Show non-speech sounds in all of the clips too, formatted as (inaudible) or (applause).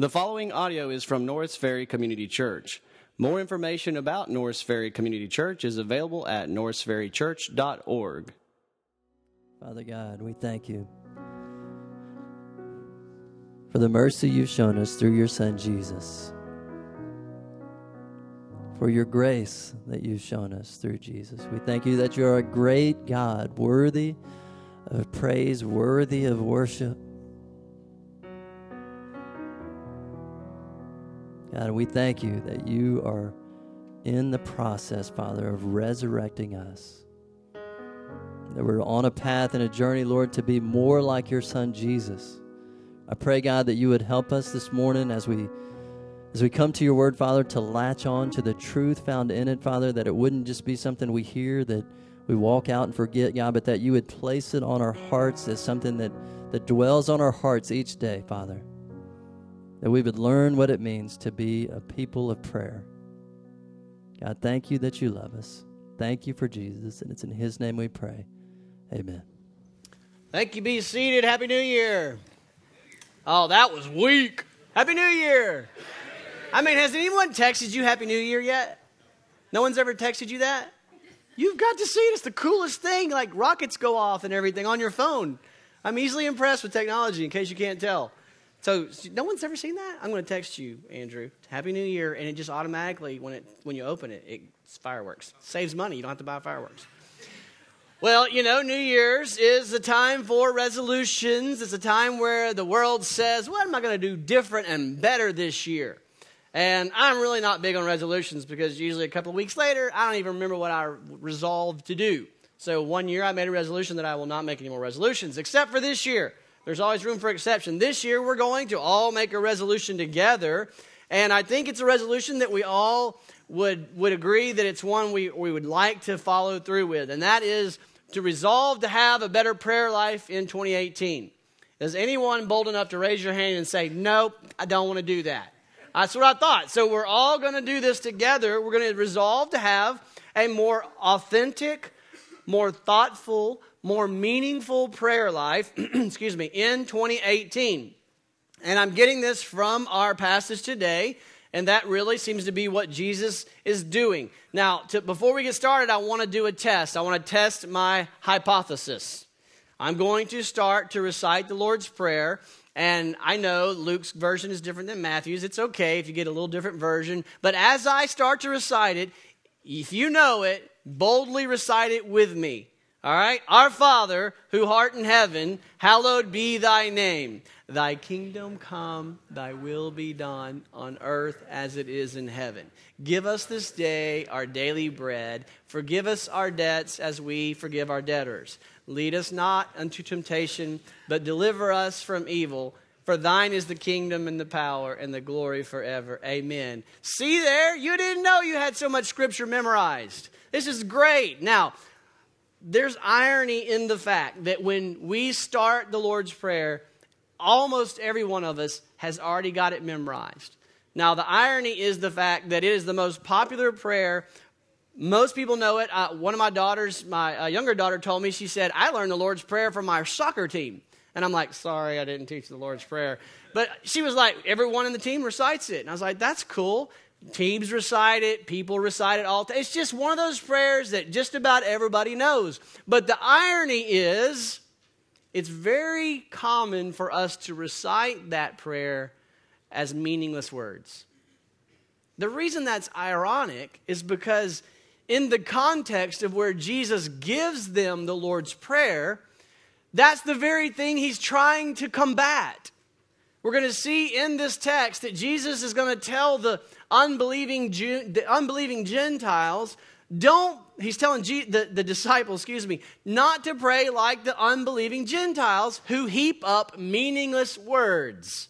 The following audio is from Norris Ferry Community Church. More information about Norris Ferry Community Church is available at norrisferrychurch.org. Father God, we thank you for the mercy you've shown us through your Son Jesus, for your grace that you've shown us through Jesus. We thank you that you're a great God, worthy of praise, worthy of worship. God, we thank you that you are in the process, Father, of resurrecting us. That we're on a path and a journey, Lord, to be more like your Son Jesus. I pray, God, that you would help us this morning as we as we come to your word, Father, to latch on to the truth found in it, Father, that it wouldn't just be something we hear that we walk out and forget, God, but that you would place it on our hearts as something that, that dwells on our hearts each day, Father that we would learn what it means to be a people of prayer. God, thank you that you love us. Thank you for Jesus, and it's in his name we pray. Amen. Thank you. Be seated. Happy New Year. Oh, that was weak. Happy New Year. I mean, has anyone texted you Happy New Year yet? No one's ever texted you that? You've got to see it. It's the coolest thing. Like rockets go off and everything on your phone. I'm easily impressed with technology, in case you can't tell. So no one's ever seen that. I'm going to text you, Andrew. Happy New Year, and it just automatically when it when you open it, it's fireworks. Saves money. You don't have to buy fireworks. Well, you know, New Year's is a time for resolutions. It's a time where the world says, "What am I going to do different and better this year?" And I'm really not big on resolutions because usually a couple of weeks later, I don't even remember what I resolved to do. So one year I made a resolution that I will not make any more resolutions, except for this year. There's always room for exception. This year, we're going to all make a resolution together. And I think it's a resolution that we all would, would agree that it's one we, we would like to follow through with. And that is to resolve to have a better prayer life in 2018. Is anyone bold enough to raise your hand and say, Nope, I don't want to do that? That's what I thought. So we're all going to do this together. We're going to resolve to have a more authentic, more thoughtful, more meaningful prayer life, (clears throat) excuse me, in 2018. And I'm getting this from our passage today, and that really seems to be what Jesus is doing. Now, to, before we get started, I want to do a test. I want to test my hypothesis. I'm going to start to recite the Lord's Prayer. And I know Luke's version is different than Matthew's. It's okay if you get a little different version. But as I start to recite it, if you know it, boldly recite it with me. All right? Our Father, who art in heaven, hallowed be thy name. Thy kingdom come, thy will be done on earth as it is in heaven. Give us this day our daily bread. Forgive us our debts as we forgive our debtors. Lead us not unto temptation, but deliver us from evil. For thine is the kingdom and the power and the glory forever. Amen. See there? You didn't know you had so much scripture memorized. This is great. Now, there's irony in the fact that when we start the Lord's Prayer, almost every one of us has already got it memorized. Now, the irony is the fact that it is the most popular prayer. Most people know it. Uh, one of my daughters, my uh, younger daughter, told me, she said, I learned the Lord's Prayer from my soccer team. And I'm like, sorry, I didn't teach the Lord's Prayer. But she was like, everyone in the team recites it. And I was like, that's cool. Teams recite it, people recite it all. It's just one of those prayers that just about everybody knows. But the irony is, it's very common for us to recite that prayer as meaningless words. The reason that's ironic is because, in the context of where Jesus gives them the Lord's Prayer, that's the very thing he's trying to combat. We're going to see in this text that Jesus is going to tell the unbelieving, the unbelieving Gentiles, don't, he's telling G, the, the disciples, excuse me, not to pray like the unbelieving Gentiles who heap up meaningless words.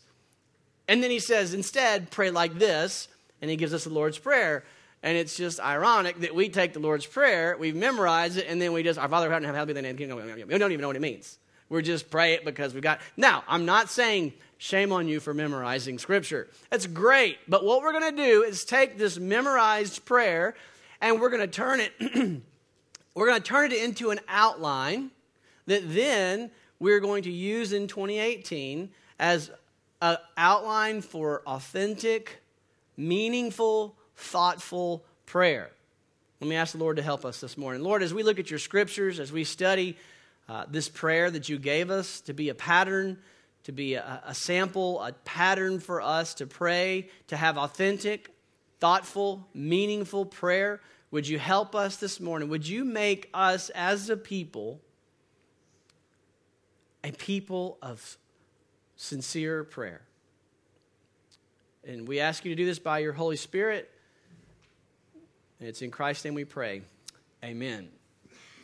And then he says, instead, pray like this, and he gives us the Lord's Prayer. And it's just ironic that we take the Lord's Prayer, we memorize it, and then we just, our Father in heaven, hallowed be thy name. We don't even know what it means. We're just pray it because we've got. Now, I'm not saying Shame on you for memorizing scripture. That's great. But what we're going to do is take this memorized prayer and we're going to turn it (clears throat) we're going to turn it into an outline that then we're going to use in 2018 as an outline for authentic, meaningful, thoughtful prayer. Let me ask the Lord to help us this morning. Lord, as we look at your scriptures, as we study uh, this prayer that you gave us to be a pattern, to be a, a sample, a pattern for us to pray, to have authentic, thoughtful, meaningful prayer, would you help us this morning? Would you make us as a people a people of sincere prayer? And we ask you to do this by your Holy Spirit. And it's in Christ's name we pray. Amen.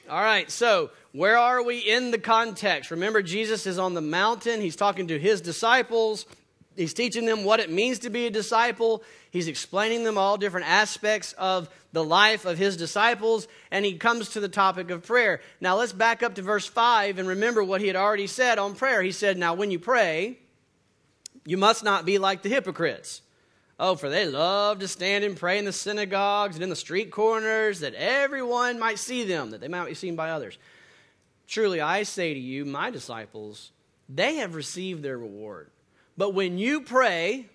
All right, so where are we in the context? Remember, Jesus is on the mountain. He's talking to his disciples. He's teaching them what it means to be a disciple. He's explaining them all different aspects of the life of his disciples, and he comes to the topic of prayer. Now, let's back up to verse 5 and remember what he had already said on prayer. He said, Now, when you pray, you must not be like the hypocrites. Oh, for they love to stand and pray in the synagogues and in the street corners, that everyone might see them, that they might be seen by others. Truly, I say to you, my disciples, they have received their reward. But when you pray,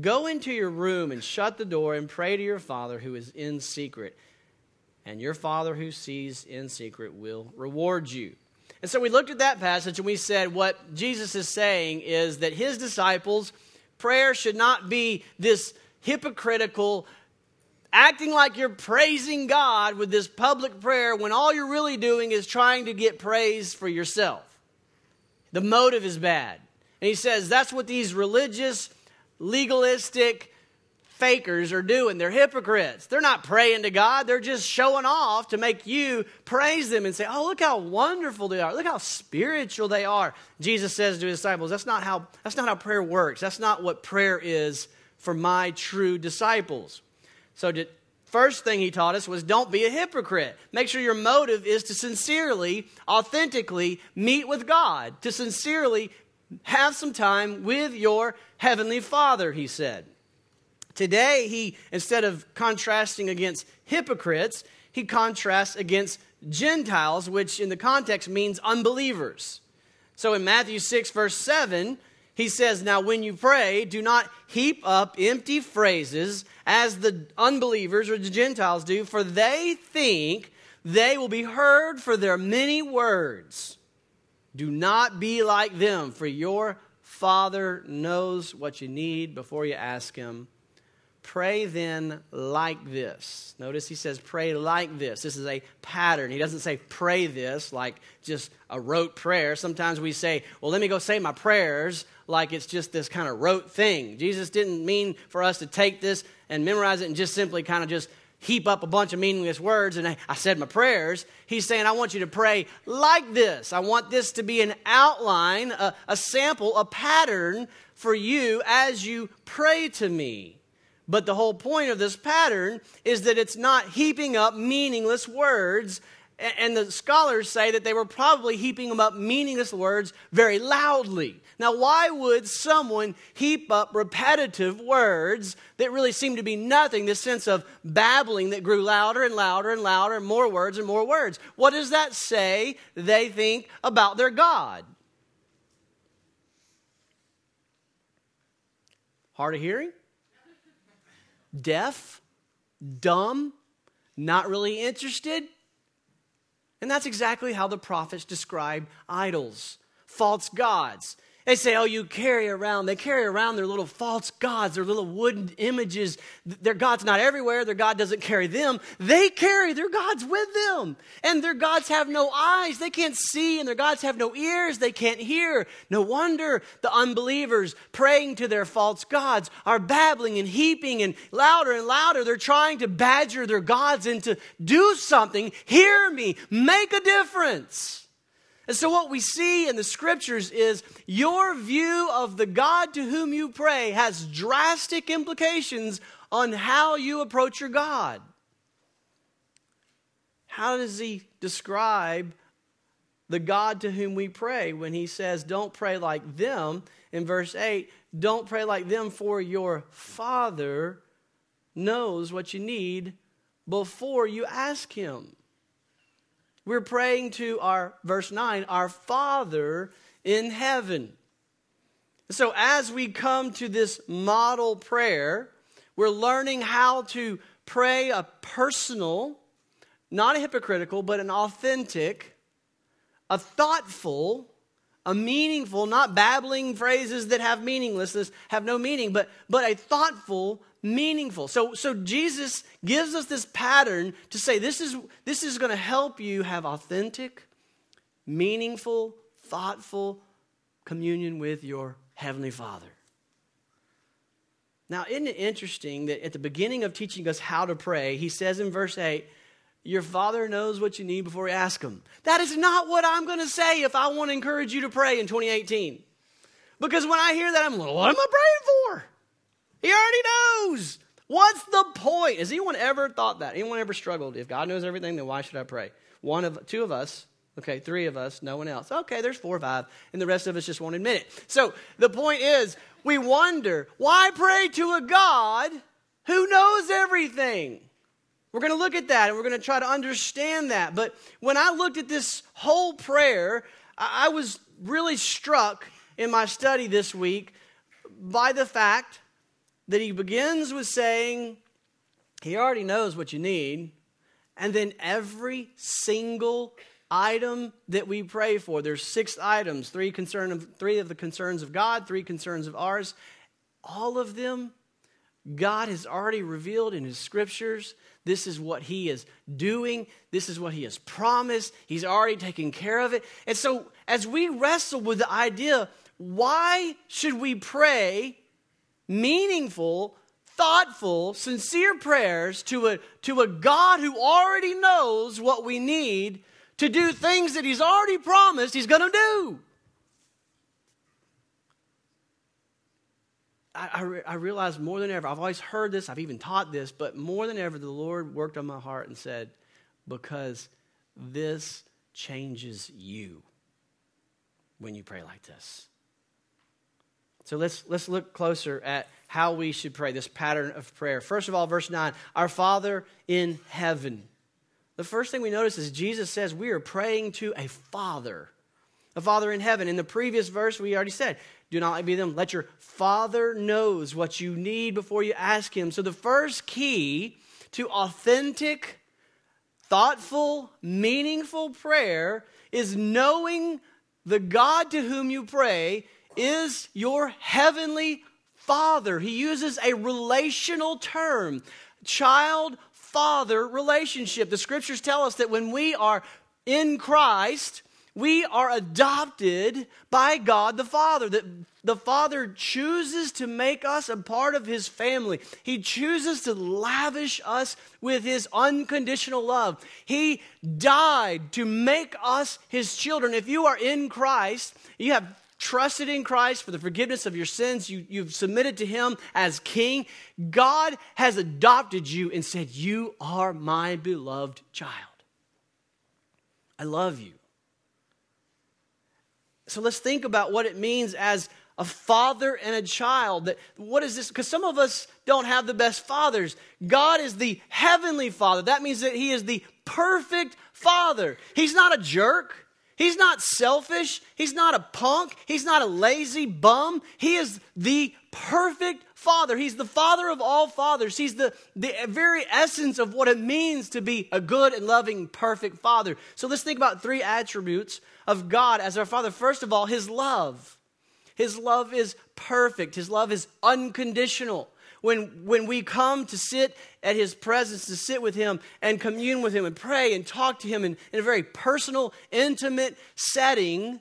go into your room and shut the door and pray to your Father who is in secret. And your Father who sees in secret will reward you. And so we looked at that passage and we said what Jesus is saying is that his disciples, prayer should not be this hypocritical, acting like you're praising God with this public prayer when all you're really doing is trying to get praise for yourself. The motive is bad. And he says that's what these religious, legalistic fakers are doing. They're hypocrites. They're not praying to God, they're just showing off to make you praise them and say, Oh, look how wonderful they are. Look how spiritual they are. Jesus says to his disciples, That's not how, that's not how prayer works. That's not what prayer is for my true disciples. So, to, first thing he taught us was don't be a hypocrite. Make sure your motive is to sincerely, authentically meet with God, to sincerely have some time with your heavenly Father, he said. Today, he, instead of contrasting against hypocrites, he contrasts against Gentiles, which in the context means unbelievers. So in Matthew 6, verse 7, he says, Now when you pray, do not heap up empty phrases as the unbelievers or the Gentiles do, for they think they will be heard for their many words. Do not be like them, for your Father knows what you need before you ask Him. Pray then like this. Notice he says, pray like this. This is a pattern. He doesn't say, pray this like just a rote prayer. Sometimes we say, well, let me go say my prayers like it's just this kind of rote thing. Jesus didn't mean for us to take this and memorize it and just simply kind of just heap up a bunch of meaningless words and I said my prayers. He's saying, I want you to pray like this. I want this to be an outline, a, a sample, a pattern for you as you pray to me. But the whole point of this pattern is that it's not heaping up meaningless words. And the scholars say that they were probably heaping them up meaningless words very loudly. Now, why would someone heap up repetitive words that really seem to be nothing? This sense of babbling that grew louder and louder and louder, and more words and more words. What does that say they think about their God? Hard of hearing? Deaf? Dumb? Not really interested? And that's exactly how the prophets describe idols, false gods. They say, oh, you carry around, they carry around their little false gods, their little wooden images. Their God's not everywhere, their God doesn't carry them. They carry their gods with them. And their gods have no eyes, they can't see, and their gods have no ears, they can't hear. No wonder the unbelievers praying to their false gods are babbling and heaping and louder and louder. They're trying to badger their gods into do something, hear me, make a difference. And so, what we see in the scriptures is your view of the God to whom you pray has drastic implications on how you approach your God. How does he describe the God to whom we pray when he says, Don't pray like them? In verse 8, don't pray like them, for your Father knows what you need before you ask him. We're praying to our, verse 9, our Father in heaven. So, as we come to this model prayer, we're learning how to pray a personal, not a hypocritical, but an authentic, a thoughtful, a meaningful, not babbling phrases that have meaninglessness, have no meaning, but, but a thoughtful, meaningful. So, so Jesus gives us this pattern to say this is, this is going to help you have authentic, meaningful, thoughtful communion with your Heavenly Father. Now, isn't it interesting that at the beginning of teaching us how to pray, he says in verse 8, Your Father knows what you need before you ask Him. That is not what I'm going to say if I want to encourage you to pray in 2018. Because when I hear that, I'm like, What am I praying for? He already knows. What's the point? Has anyone ever thought that? Anyone ever struggled? If God knows everything, then why should I pray? One of two of us, okay, three of us, no one else. Okay, there's four or five, and the rest of us just won't admit it. So the point is, we wonder why pray to a God who knows everything. We're going to look at that and we're going to try to understand that. But when I looked at this whole prayer, I was really struck in my study this week by the fact that he begins with saying, He already knows what you need. And then every single item that we pray for, there's six items, three, concern of, three of the concerns of God, three concerns of ours. All of them, God has already revealed in His scriptures. This is what He is doing. This is what He has promised. He's already taken care of it. And so, as we wrestle with the idea, why should we pray meaningful, thoughtful, sincere prayers to a, to a God who already knows what we need to do things that He's already promised He's going to do. I, I, I realize more than ever, I've always heard this, I've even taught this, but more than ever, the Lord worked on my heart and said, because this changes you when you pray like this. So let's, let's look closer at how we should pray, this pattern of prayer. First of all, verse 9 Our Father in heaven. The first thing we notice is Jesus says we are praying to a Father, a Father in heaven. In the previous verse, we already said, Do not be them. Let your Father knows what you need before you ask Him. So the first key to authentic, thoughtful, meaningful prayer is knowing the God to whom you pray is your heavenly father. He uses a relational term child father relationship. The scriptures tell us that when we are in Christ, we are adopted by God the Father. That the Father chooses to make us a part of His family. He chooses to lavish us with His unconditional love. He died to make us His children. If you are in Christ, you have trusted in Christ for the forgiveness of your sins, you, you've submitted to Him as King, God has adopted you and said, You are my beloved child. I love you. So let's think about what it means as a father and a child. That what is this? Because some of us don't have the best fathers. God is the heavenly father. That means that He is the perfect father. He's not a jerk. He's not selfish. He's not a punk. He's not a lazy bum. He is the perfect father. He's the father of all fathers. He's the, the very essence of what it means to be a good and loving, perfect father. So let's think about three attributes of God as our father. First of all, his love. His love is perfect, his love is unconditional when, when we come to sit at his presence, to sit with him and commune with him and pray and talk to him in, in a very personal, intimate setting,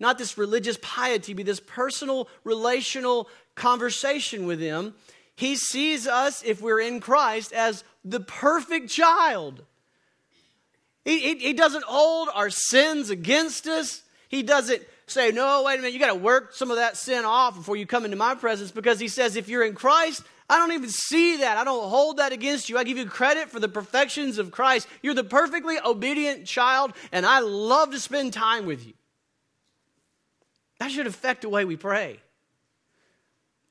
not this religious piety, but this personal, relational conversation with him, he sees us, if we're in Christ, as the perfect child. He, he, he doesn't hold our sins against us. He doesn't say, no, wait a minute, you got to work some of that sin off before you come into my presence because he says, if you're in Christ, I don't even see that. I don't hold that against you. I give you credit for the perfections of Christ. You're the perfectly obedient child, and I love to spend time with you. That should affect the way we pray.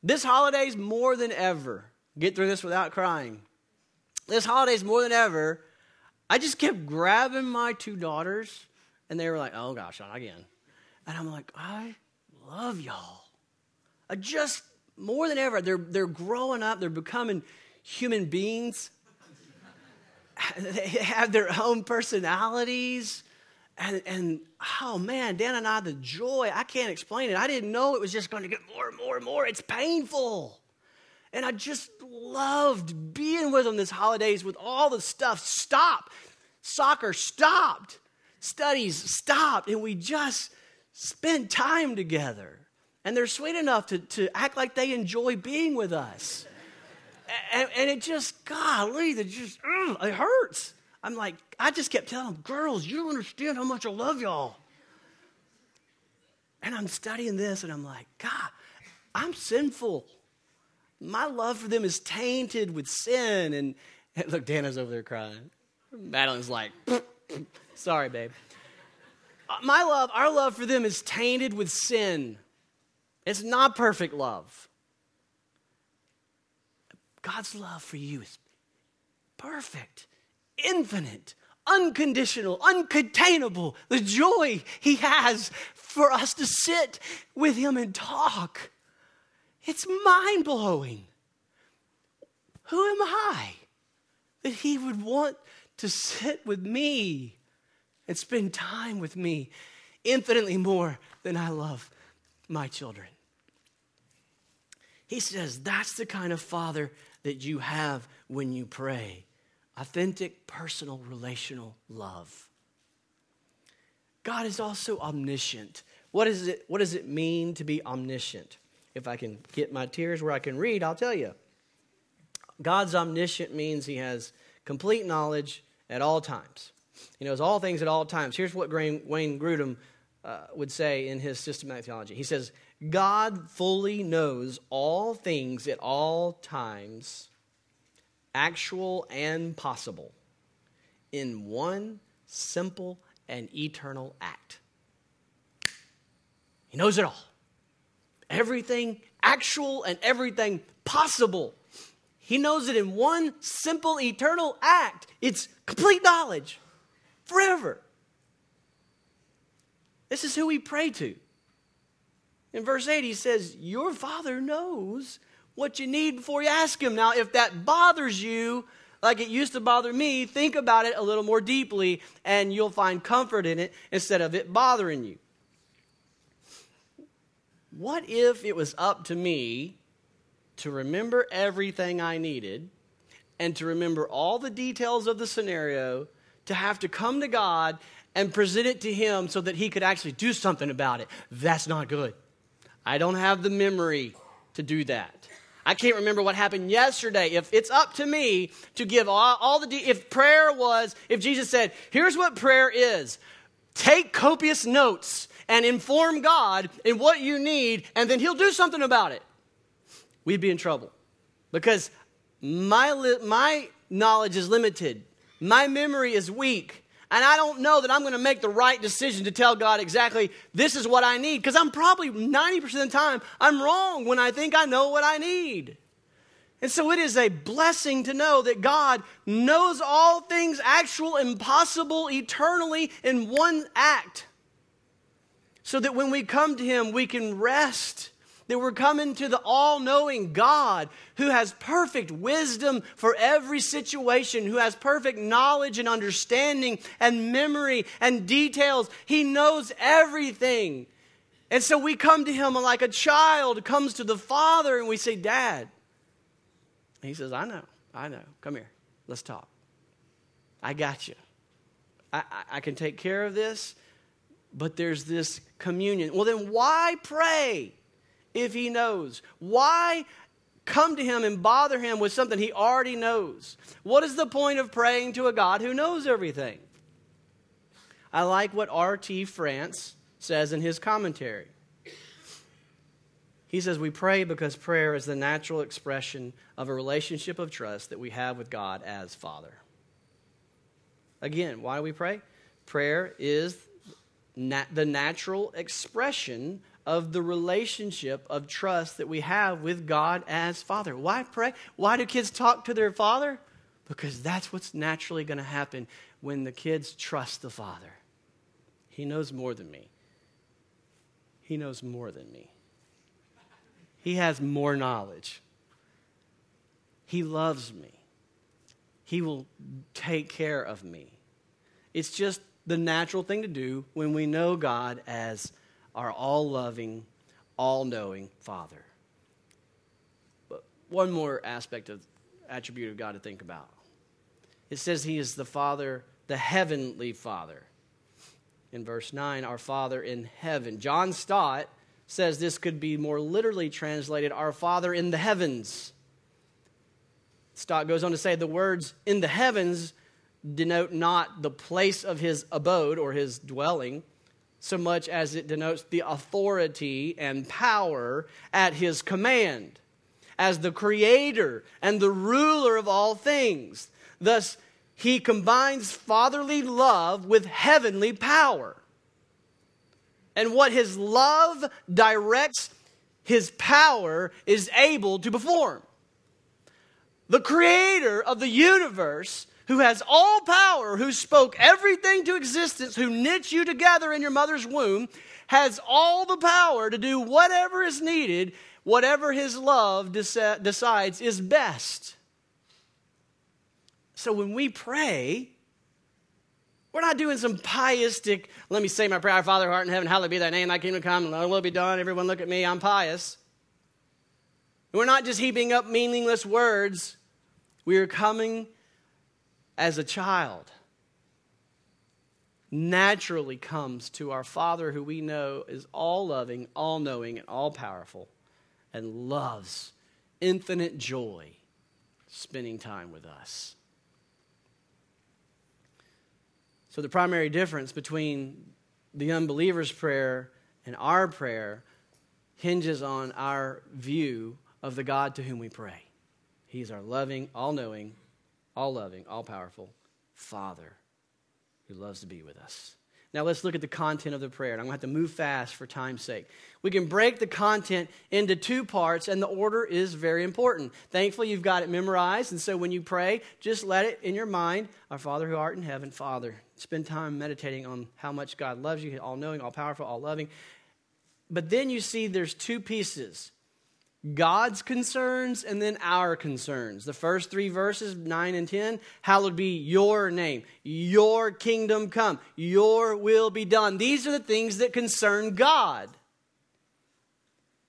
This holiday's more than ever. Get through this without crying. This holiday's more than ever. I just kept grabbing my two daughters, and they were like, oh gosh, not again. And I'm like, I love y'all. I just more than ever, they're, they're growing up, they're becoming human beings. (laughs) they have their own personalities. And, and oh man, Dan and I, the joy, I can't explain it. I didn't know it was just going to get more and more and more. It's painful. And I just loved being with them this holidays with all the stuff. Stop. Soccer stopped. Studies stopped. And we just spent time together. And they're sweet enough to, to act like they enjoy being with us. And, and it just, golly, it just, ugh, it hurts. I'm like, I just kept telling them, girls, you don't understand how much I love y'all. And I'm studying this and I'm like, God, I'm sinful. My love for them is tainted with sin. And, and look, Dana's over there crying. Madeline's like, (laughs) sorry, babe. My love, our love for them is tainted with sin. It's not perfect love. God's love for you is perfect, infinite, unconditional, uncontainable. The joy He has for us to sit with Him and talk. It's mind blowing. Who am I that He would want to sit with me and spend time with me infinitely more than I love my children? He says that's the kind of father that you have when you pray authentic, personal, relational love. God is also omniscient. What, is it, what does it mean to be omniscient? If I can get my tears where I can read, I'll tell you. God's omniscient means he has complete knowledge at all times. He knows all things at all times. Here's what Wayne Grudem uh, would say in his systematic theology. He says, God fully knows all things at all times, actual and possible, in one simple and eternal act. He knows it all. Everything actual and everything possible. He knows it in one simple eternal act. It's complete knowledge forever. This is who we pray to. In verse 8, he says, Your Father knows what you need before you ask Him. Now, if that bothers you, like it used to bother me, think about it a little more deeply and you'll find comfort in it instead of it bothering you. What if it was up to me to remember everything I needed and to remember all the details of the scenario, to have to come to God and present it to Him so that He could actually do something about it? That's not good. I don't have the memory to do that. I can't remember what happened yesterday. If it's up to me to give all, all the, de- if prayer was, if Jesus said, here's what prayer is take copious notes and inform God in what you need, and then He'll do something about it, we'd be in trouble. Because my, li- my knowledge is limited, my memory is weak and I don't know that I'm going to make the right decision to tell God exactly this is what I need because I'm probably 90% of the time I'm wrong when I think I know what I need. And so it is a blessing to know that God knows all things actual, and possible eternally in one act. So that when we come to Him, we can rest that we're coming to the all knowing God who has perfect wisdom for every situation, who has perfect knowledge and understanding and memory and details. He knows everything. And so we come to him like a child comes to the father and we say, Dad. And he says, I know, I know. Come here, let's talk. I got you. I, I, I can take care of this, but there's this communion. Well, then why pray? If he knows? Why come to him and bother him with something he already knows? What is the point of praying to a God who knows everything? I like what R.T. France says in his commentary. He says, We pray because prayer is the natural expression of a relationship of trust that we have with God as Father. Again, why do we pray? Prayer is the natural expression of the relationship of trust that we have with God as Father. Why pray? Why do kids talk to their Father? Because that's what's naturally going to happen when the kids trust the Father. He knows more than me. He knows more than me. He has more knowledge. He loves me. He will take care of me. It's just the natural thing to do when we know God as our all loving, all knowing Father. But one more aspect of attribute of God to think about. It says He is the Father, the heavenly Father. In verse 9, our Father in heaven. John Stott says this could be more literally translated, our Father in the heavens. Stott goes on to say the words in the heavens denote not the place of his abode or his dwelling, so much as it denotes the authority and power at his command as the creator and the ruler of all things. Thus, he combines fatherly love with heavenly power. And what his love directs, his power is able to perform. The creator of the universe who has all power, who spoke everything to existence, who knit you together in your mother's womb, has all the power to do whatever is needed, whatever his love decides is best. So when we pray, we're not doing some pietistic, let me say my prayer, Father, heart in heaven, hallowed be thy name, thy kingdom come, and thy will be done. Everyone look at me, I'm pious. We're not just heaping up meaningless words. We are coming as a child naturally comes to our Father who we know is all loving, all knowing, and all powerful, and loves infinite joy spending time with us. So, the primary difference between the unbeliever's prayer and our prayer hinges on our view of the God to whom we pray. He's our loving, all knowing, all loving, all powerful Father who loves to be with us. Now let's look at the content of the prayer. And I'm going to have to move fast for time's sake. We can break the content into two parts, and the order is very important. Thankfully, you've got it memorized. And so when you pray, just let it in your mind Our Father who art in heaven, Father. Spend time meditating on how much God loves you, all knowing, all powerful, all loving. But then you see there's two pieces God's concerns and then our concerns. The first three verses, 9 and 10, hallowed be your name, your kingdom come, your will be done. These are the things that concern God.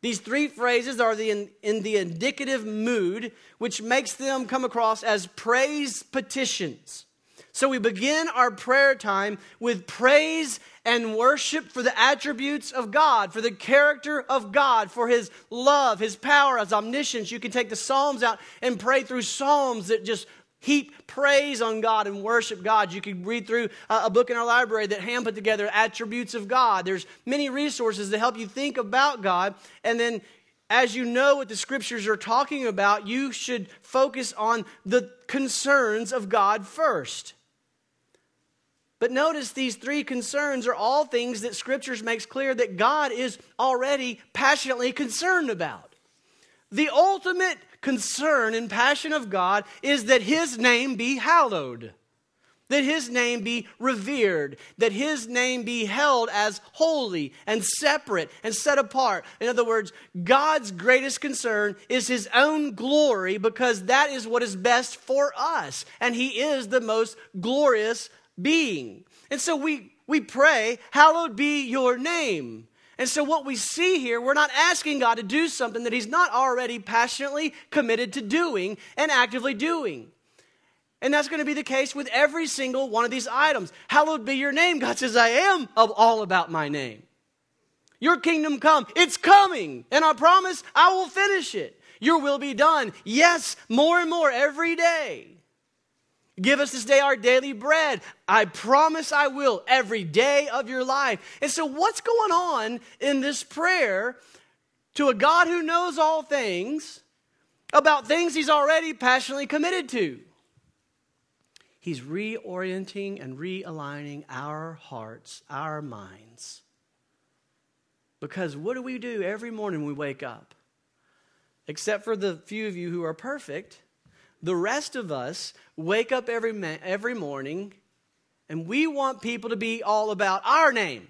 These three phrases are the, in, in the indicative mood, which makes them come across as praise petitions. So we begin our prayer time with praise and worship for the attributes of God, for the character of God, for His love, His power, His omniscience. You can take the Psalms out and pray through Psalms that just heap praise on God and worship God. You can read through uh, a book in our library that Ham put together, Attributes of God. There's many resources to help you think about God. And then as you know what the scriptures are talking about, you should focus on the concerns of God first. But notice these three concerns are all things that scriptures makes clear that God is already passionately concerned about. The ultimate concern and passion of God is that his name be hallowed. That his name be revered, that his name be held as holy and separate and set apart. In other words, God's greatest concern is his own glory because that is what is best for us. And he is the most glorious being. And so we, we pray, Hallowed be your name. And so, what we see here, we're not asking God to do something that He's not already passionately committed to doing and actively doing. And that's going to be the case with every single one of these items. Hallowed be your name. God says, I am of all about my name. Your kingdom come. It's coming. And I promise I will finish it. Your will be done. Yes, more and more every day. Give us this day our daily bread. I promise I will every day of your life. And so, what's going on in this prayer to a God who knows all things about things he's already passionately committed to? He's reorienting and realigning our hearts, our minds. Because what do we do every morning we wake up? Except for the few of you who are perfect the rest of us wake up every, every morning and we want people to be all about our name.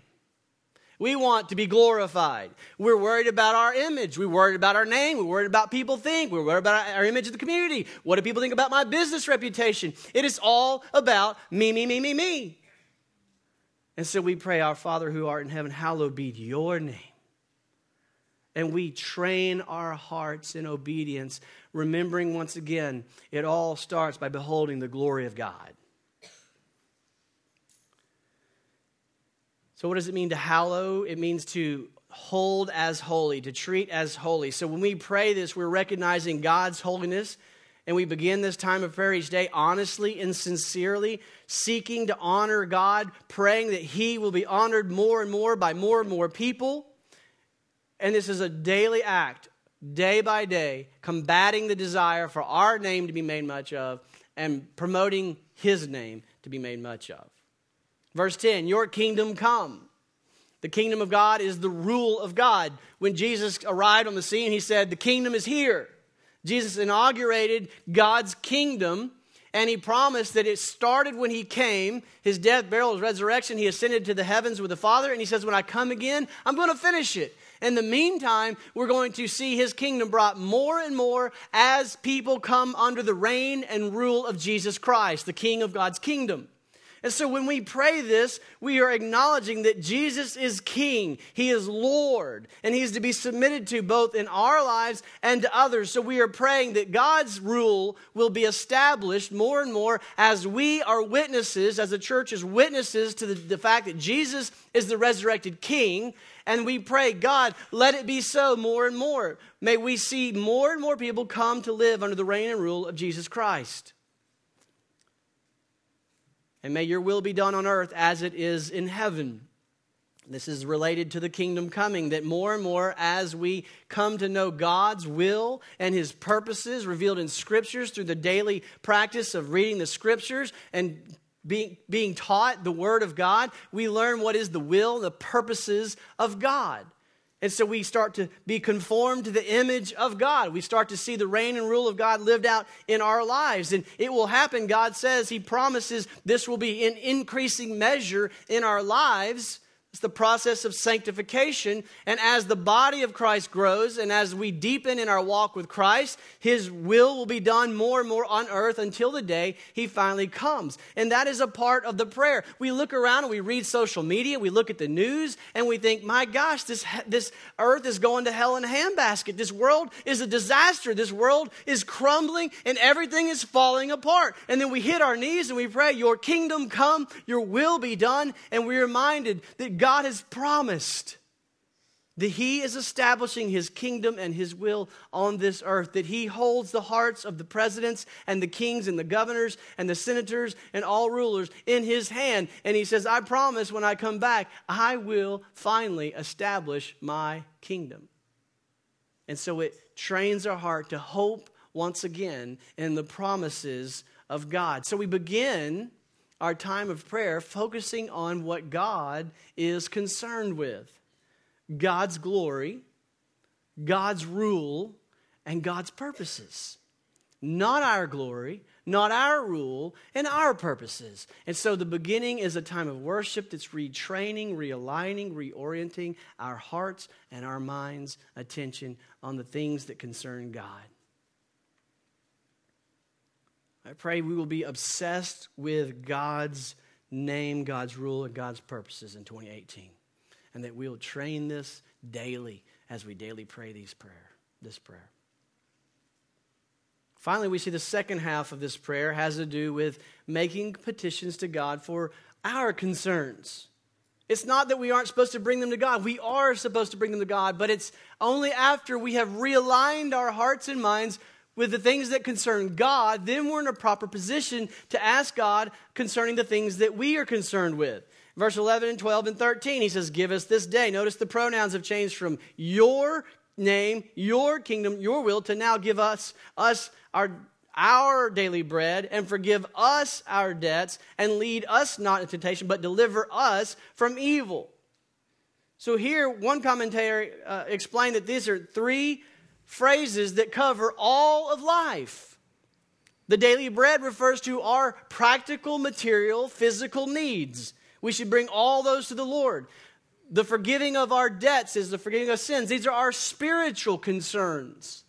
We want to be glorified. We're worried about our image. We're worried about our name. We're worried about people think. We're worried about our image of the community. What do people think about my business reputation? It is all about me, me, me, me, me. And so we pray, Our Father who art in heaven, hallowed be your name. And we train our hearts in obedience, remembering once again, it all starts by beholding the glory of God. So, what does it mean to hallow? It means to hold as holy, to treat as holy. So, when we pray this, we're recognizing God's holiness. And we begin this time of prayer each day honestly and sincerely, seeking to honor God, praying that He will be honored more and more by more and more people. And this is a daily act, day by day, combating the desire for our name to be made much of and promoting His name to be made much of. Verse 10 Your kingdom come. The kingdom of God is the rule of God. When Jesus arrived on the scene, he said, The kingdom is here. Jesus inaugurated God's kingdom, and he promised that it started when he came his death, burial, his resurrection. He ascended to the heavens with the Father, and he says, When I come again, I'm going to finish it. In the meantime, we're going to see his kingdom brought more and more as people come under the reign and rule of Jesus Christ, the King of God's kingdom. And so when we pray this, we are acknowledging that Jesus is King, He is Lord, and He is to be submitted to both in our lives and to others. So we are praying that God's rule will be established more and more as we are witnesses, as the church is witnesses to the, the fact that Jesus is the resurrected King. And we pray, God, let it be so more and more. May we see more and more people come to live under the reign and rule of Jesus Christ. And may your will be done on earth as it is in heaven. This is related to the kingdom coming, that more and more as we come to know God's will and his purposes revealed in scriptures through the daily practice of reading the scriptures and being, being taught the word of God, we learn what is the will, the purposes of God. And so we start to be conformed to the image of God. We start to see the reign and rule of God lived out in our lives. And it will happen, God says, He promises this will be in increasing measure in our lives it's the process of sanctification. And as the body of Christ grows and as we deepen in our walk with Christ, His will will be done more and more on earth until the day He finally comes. And that is a part of the prayer. We look around and we read social media, we look at the news, and we think, my gosh, this, this earth is going to hell in a handbasket. This world is a disaster. This world is crumbling and everything is falling apart. And then we hit our knees and we pray, Your kingdom come, Your will be done. And we're reminded that God has promised that He is establishing His kingdom and His will on this earth, that He holds the hearts of the presidents and the kings and the governors and the senators and all rulers in His hand. And He says, I promise when I come back, I will finally establish my kingdom. And so it trains our heart to hope once again in the promises of God. So we begin our time of prayer focusing on what God is concerned with God's glory, God's rule, and God's purposes. Not our glory, not our rule, and our purposes. And so the beginning is a time of worship that's retraining, realigning, reorienting our hearts and our minds' attention on the things that concern God. I pray we will be obsessed with God's name, God's rule, and God's purposes in 2018. And that we will train this daily as we daily pray these prayer, this prayer. Finally, we see the second half of this prayer has to do with making petitions to God for our concerns. It's not that we aren't supposed to bring them to God. We are supposed to bring them to God, but it's only after we have realigned our hearts and minds with the things that concern God, then we're in a proper position to ask God concerning the things that we are concerned with. Verse 11 and 12 and 13, he says, Give us this day. Notice the pronouns have changed from your name, your kingdom, your will, to now give us, us our, our daily bread and forgive us our debts and lead us not into temptation, but deliver us from evil. So here, one commentator uh, explained that these are three phrases that cover all of life. The daily bread refers to our practical, material, physical needs. We should bring all those to the Lord. The forgiving of our debts is the forgiving of sins. These are our spiritual concerns.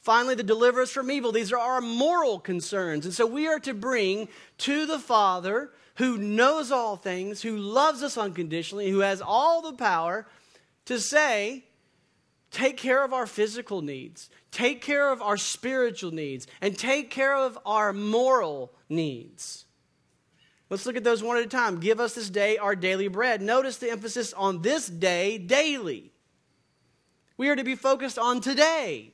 Finally, the deliver us from evil. These are our moral concerns. And so we are to bring to the Father who knows all things, who loves us unconditionally, who has all the power to say, take care of our physical needs, take care of our spiritual needs, and take care of our moral needs. Let's look at those one at a time. Give us this day our daily bread. Notice the emphasis on this day daily. We are to be focused on today.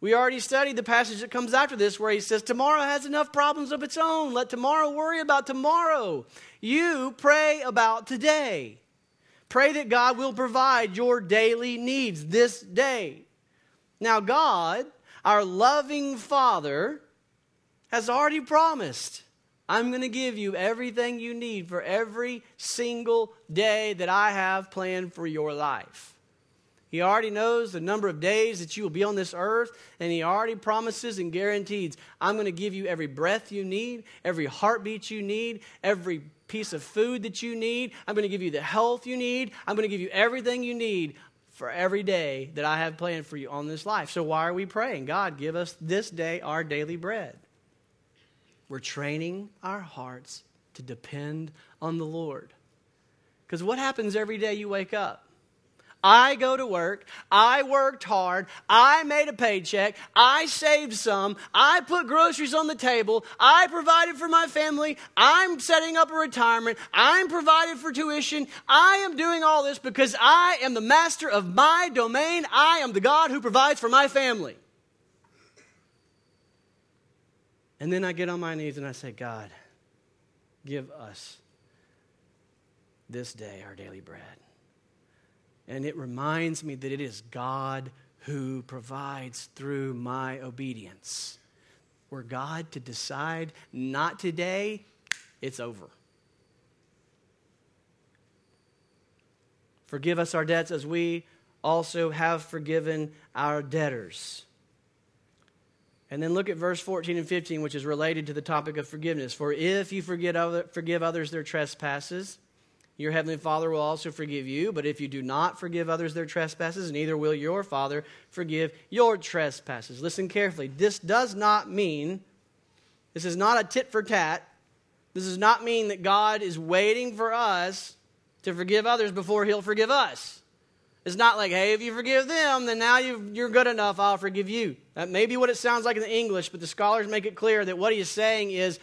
We already studied the passage that comes after this where he says, Tomorrow has enough problems of its own. Let tomorrow worry about tomorrow. You pray about today. Pray that God will provide your daily needs this day. Now, God, our loving Father, has already promised I'm going to give you everything you need for every single day that I have planned for your life. He already knows the number of days that you will be on this earth, and He already promises and guarantees I'm going to give you every breath you need, every heartbeat you need, every piece of food that you need. I'm going to give you the health you need. I'm going to give you everything you need for every day that I have planned for you on this life. So, why are we praying? God, give us this day our daily bread. We're training our hearts to depend on the Lord. Because what happens every day you wake up? I go to work. I worked hard. I made a paycheck. I saved some. I put groceries on the table. I provided for my family. I'm setting up a retirement. I'm provided for tuition. I am doing all this because I am the master of my domain. I am the God who provides for my family. And then I get on my knees and I say, God, give us this day our daily bread. And it reminds me that it is God who provides through my obedience. Were God to decide not today, it's over. Forgive us our debts as we also have forgiven our debtors. And then look at verse 14 and 15, which is related to the topic of forgiveness. For if you forget other, forgive others their trespasses, your heavenly Father will also forgive you. But if you do not forgive others their trespasses, neither will your Father forgive your trespasses. Listen carefully. This does not mean, this is not a tit for tat. This does not mean that God is waiting for us to forgive others before He'll forgive us. It's not like, hey, if you forgive them, then now you are good enough, I'll forgive you. That may be what it sounds like in the English, but the scholars make it clear that what he is saying is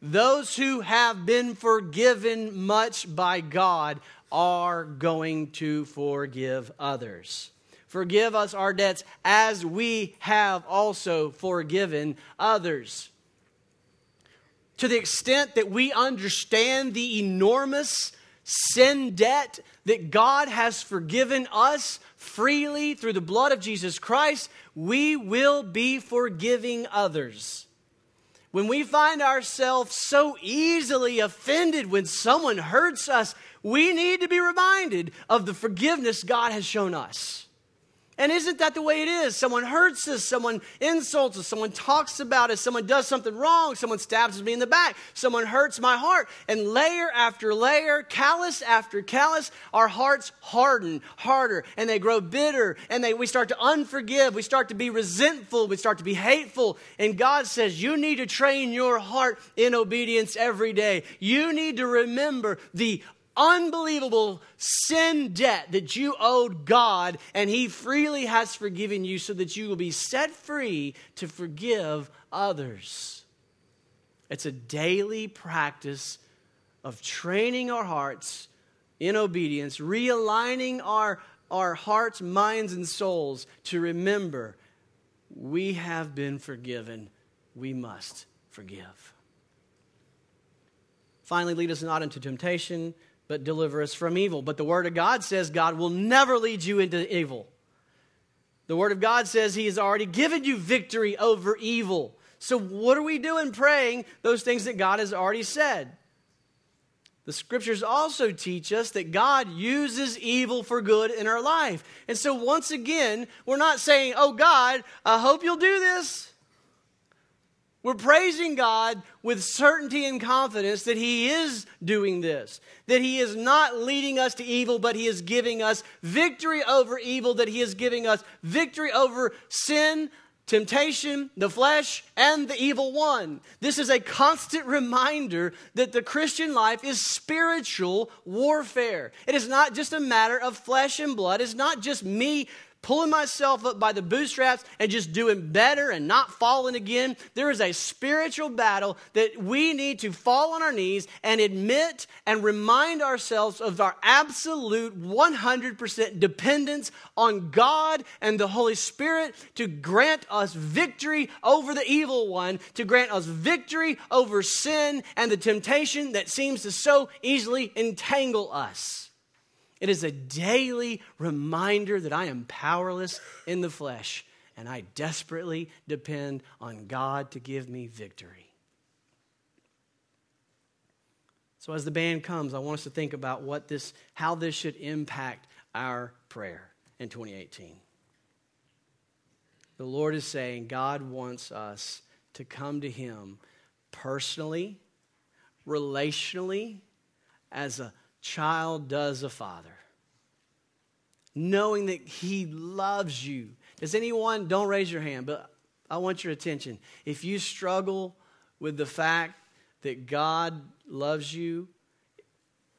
those who have been forgiven much by God are going to forgive others. Forgive us our debts as we have also forgiven others. To the extent that we understand the enormous sin debt that God has forgiven us freely through the blood of Jesus Christ, we will be forgiving others. When we find ourselves so easily offended when someone hurts us, we need to be reminded of the forgiveness God has shown us. And isn't that the way it is? Someone hurts us, someone insults us, someone talks about us, someone does something wrong, someone stabs me in the back, someone hurts my heart. And layer after layer, callus after callus, our hearts harden harder and they grow bitter and they, we start to unforgive. We start to be resentful. We start to be hateful. And God says, You need to train your heart in obedience every day. You need to remember the unbelievable sin debt that you owed God, and He freely has forgiven you so that you will be set free to forgive others. It's a daily practice of training our hearts in obedience, realigning our, our hearts, minds, and souls to remember we have been forgiven. We must forgive. Finally, lead us not into temptation but deliver us from evil. But the Word of God says God will never lead you into evil. The Word of God says He has already given you victory over evil. So, what are we doing praying those things that God has already said? The scriptures also teach us that God uses evil for good in our life. And so, once again, we're not saying, Oh God, I hope you'll do this. We're praising God with certainty and confidence that He is doing this, that He is not leading us to evil, but He is giving us victory over evil, that He is giving us victory over sin, temptation, the flesh, and the evil one. This is a constant reminder that the Christian life is spiritual warfare. It is not just a matter of flesh and blood. It's not just me pulling myself up by the bootstraps and just doing better and not falling again. There is a spiritual battle that we need to fall on our knees and admit and remind ourselves of our absolute 100% dependence on God and the Holy Spirit to grant us victory over the evil one, to grant us victory over sin and the temptation that seems to so easily entangle us. It is a daily reminder that I am powerless in the flesh and I desperately depend on God to give me victory. So as the band comes, I want us to think about what this how this should impact our prayer in 2018. The Lord is saying God wants us to come to him personally, relationally, as a child does a father. Knowing that he loves you. Does anyone, don't raise your hand, but I want your attention. If you struggle with the fact that God loves you,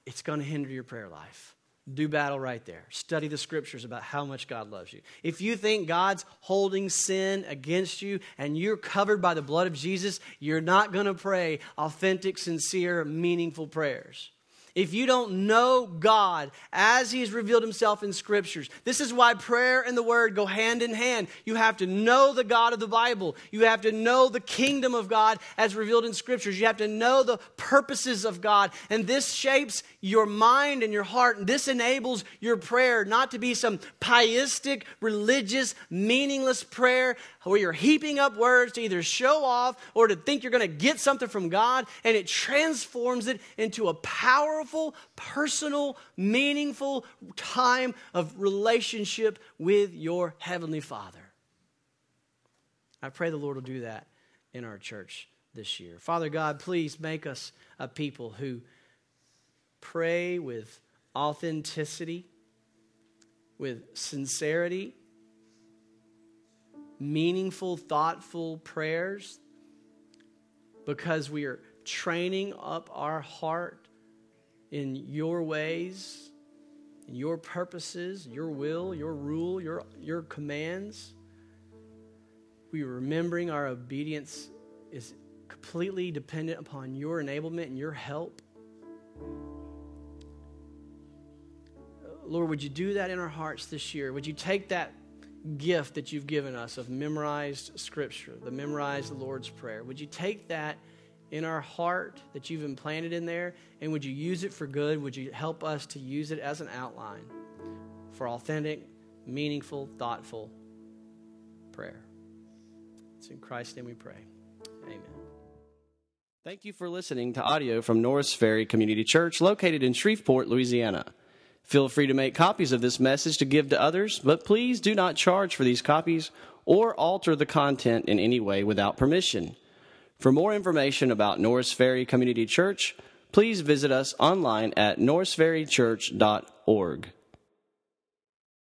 it's going to hinder your prayer life. Do battle right there. Study the scriptures about how much God loves you. If you think God's holding sin against you and you're covered by the blood of Jesus, you're not going to pray authentic, sincere, meaningful prayers if you don't know God as He has revealed Himself in Scriptures. This is why prayer and the Word go hand in hand. You have to know the God of the Bible, you have to know the kingdom of God as revealed in Scriptures, you have to know the purposes of God. And this shapes your mind and your heart. And this enables your prayer not to be some pietistic, religious, meaningless prayer where you're heaping up words to either show off or to think you're going to get something from God. And it transforms it into a powerful, personal, meaningful time of relationship with your Heavenly Father. I pray the Lord will do that in our church this year. Father God, please make us a people who pray with authenticity, with sincerity, meaningful, thoughtful prayers because we are training up our heart in your ways, in your purposes, your will, your rule, your, your commands. We remembering our obedience is completely dependent upon your enablement and your help. Lord, would you do that in our hearts this year? Would you take that gift that you've given us of memorized scripture, the memorized Lord's Prayer? Would you take that in our heart that you've implanted in there and would you use it for good? Would you help us to use it as an outline for authentic, meaningful, thoughtful prayer? It's in Christ's name we pray. Amen. Thank you for listening to audio from Norris Ferry Community Church located in Shreveport, Louisiana. Feel free to make copies of this message to give to others, but please do not charge for these copies or alter the content in any way without permission. For more information about Norris Ferry Community Church, please visit us online at norrisferrychurch.org.